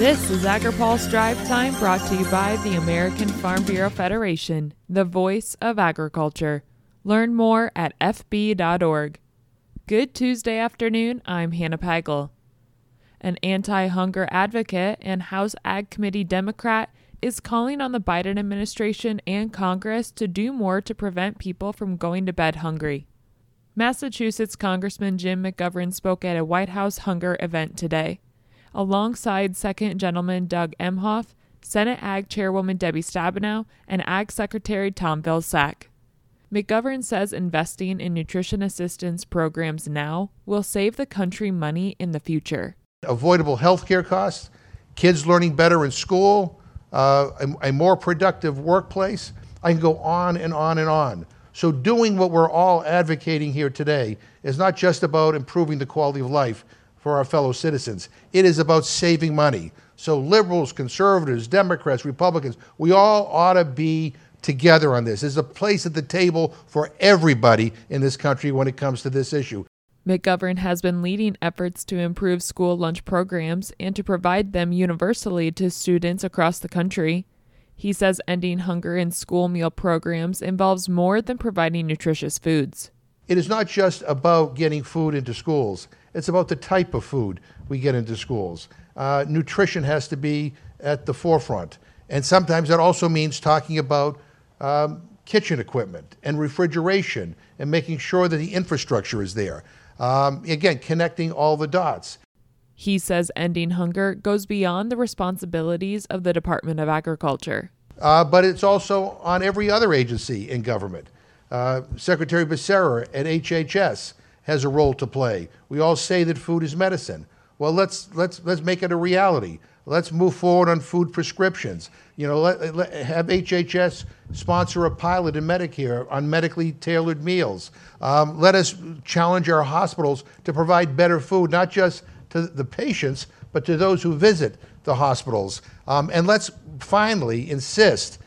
This is AgriPulse Drive Time brought to you by the American Farm Bureau Federation, the voice of agriculture. Learn more at fb.org. Good Tuesday afternoon. I'm Hannah Pagel. An anti hunger advocate and House Ag Committee Democrat is calling on the Biden administration and Congress to do more to prevent people from going to bed hungry. Massachusetts Congressman Jim McGovern spoke at a White House hunger event today. Alongside Second Gentleman Doug Emhoff, Senate Ag Chairwoman Debbie Stabenow, and Ag Secretary Tom Vilsack. McGovern says investing in nutrition assistance programs now will save the country money in the future. Avoidable health care costs, kids learning better in school, uh, a, a more productive workplace. I can go on and on and on. So, doing what we're all advocating here today is not just about improving the quality of life for our fellow citizens, it is about saving money. So, liberals, conservatives, Democrats, Republicans, we all ought to be together on this. There's a place at the table for everybody in this country when it comes to this issue. McGovern has been leading efforts to improve school lunch programs and to provide them universally to students across the country. He says ending hunger in school meal programs involves more than providing nutritious foods. It is not just about getting food into schools, it's about the type of food we get into schools. Uh, nutrition has to be at the forefront. And sometimes that also means talking about um, kitchen equipment and refrigeration and making sure that the infrastructure is there. Um, again, connecting all the dots. He says ending hunger goes beyond the responsibilities of the Department of Agriculture. Uh, but it's also on every other agency in government. Uh, Secretary Becerra at HHS has a role to play. We all say that food is medicine. Well, let's, let's, let's make it a reality. Let's move forward on food prescriptions. You know, let, let, have HHS sponsor a pilot in Medicare on medically tailored meals. Um, let us challenge our hospitals to provide better food, not just to the patients, but to those who visit the hospitals. Um, and let's finally insist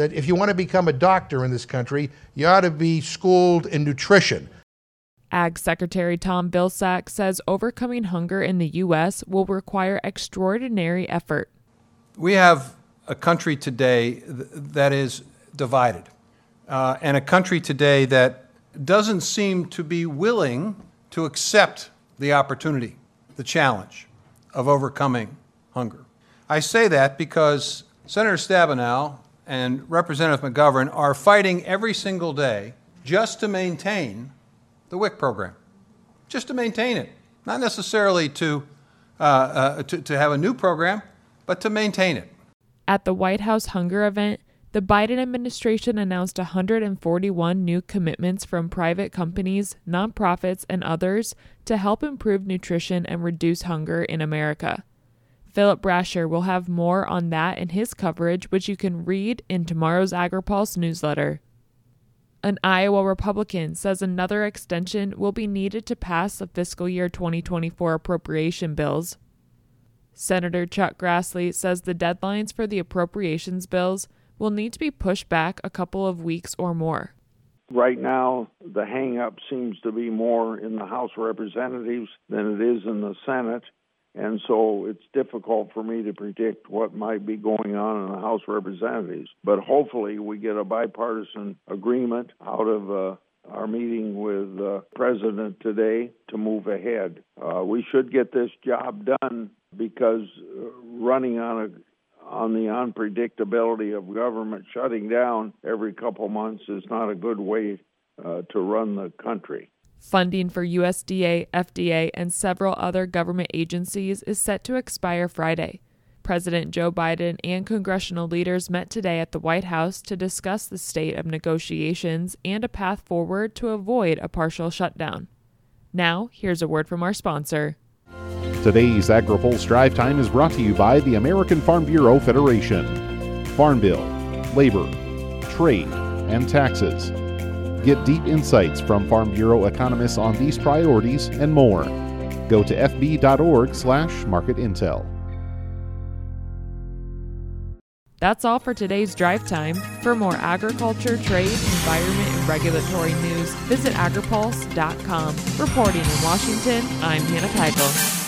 that if you want to become a doctor in this country, you ought to be schooled in nutrition. Ag Secretary Tom Vilsack says overcoming hunger in the U.S. will require extraordinary effort. We have a country today th- that is divided, uh, and a country today that doesn't seem to be willing to accept the opportunity the challenge of overcoming hunger. I say that because Senator Stabenow and Representative McGovern are fighting every single day just to maintain the WIC program, just to maintain it, not necessarily to, uh, uh, to, to have a new program, but to maintain it. At the White House hunger event, the Biden administration announced 141 new commitments from private companies, nonprofits, and others to help improve nutrition and reduce hunger in America. Philip Brasher will have more on that in his coverage, which you can read in tomorrow's AgriPulse newsletter. An Iowa Republican says another extension will be needed to pass the fiscal year 2024 appropriation bills. Senator Chuck Grassley says the deadlines for the appropriations bills will need to be pushed back a couple of weeks or more. Right now, the hangup seems to be more in the House of Representatives than it is in the Senate. And so it's difficult for me to predict what might be going on in the House of Representatives. But hopefully, we get a bipartisan agreement out of uh, our meeting with the uh, President today to move ahead. Uh, we should get this job done because uh, running on a on the unpredictability of government shutting down every couple months is not a good way uh, to run the country. Funding for USDA, FDA, and several other government agencies is set to expire Friday. President Joe Biden and congressional leaders met today at the White House to discuss the state of negotiations and a path forward to avoid a partial shutdown. Now, here's a word from our sponsor. Today's AgriPulse Drive Time is brought to you by the American Farm Bureau Federation. Farm Bill, Labor, Trade, and Taxes. Get deep insights from Farm Bureau economists on these priorities and more. Go to fb.org slash market intel. That's all for today's drive time. For more agriculture, trade, environment, and regulatory news, visit agripulse.com. Reporting in Washington, I'm Hannah Pagel.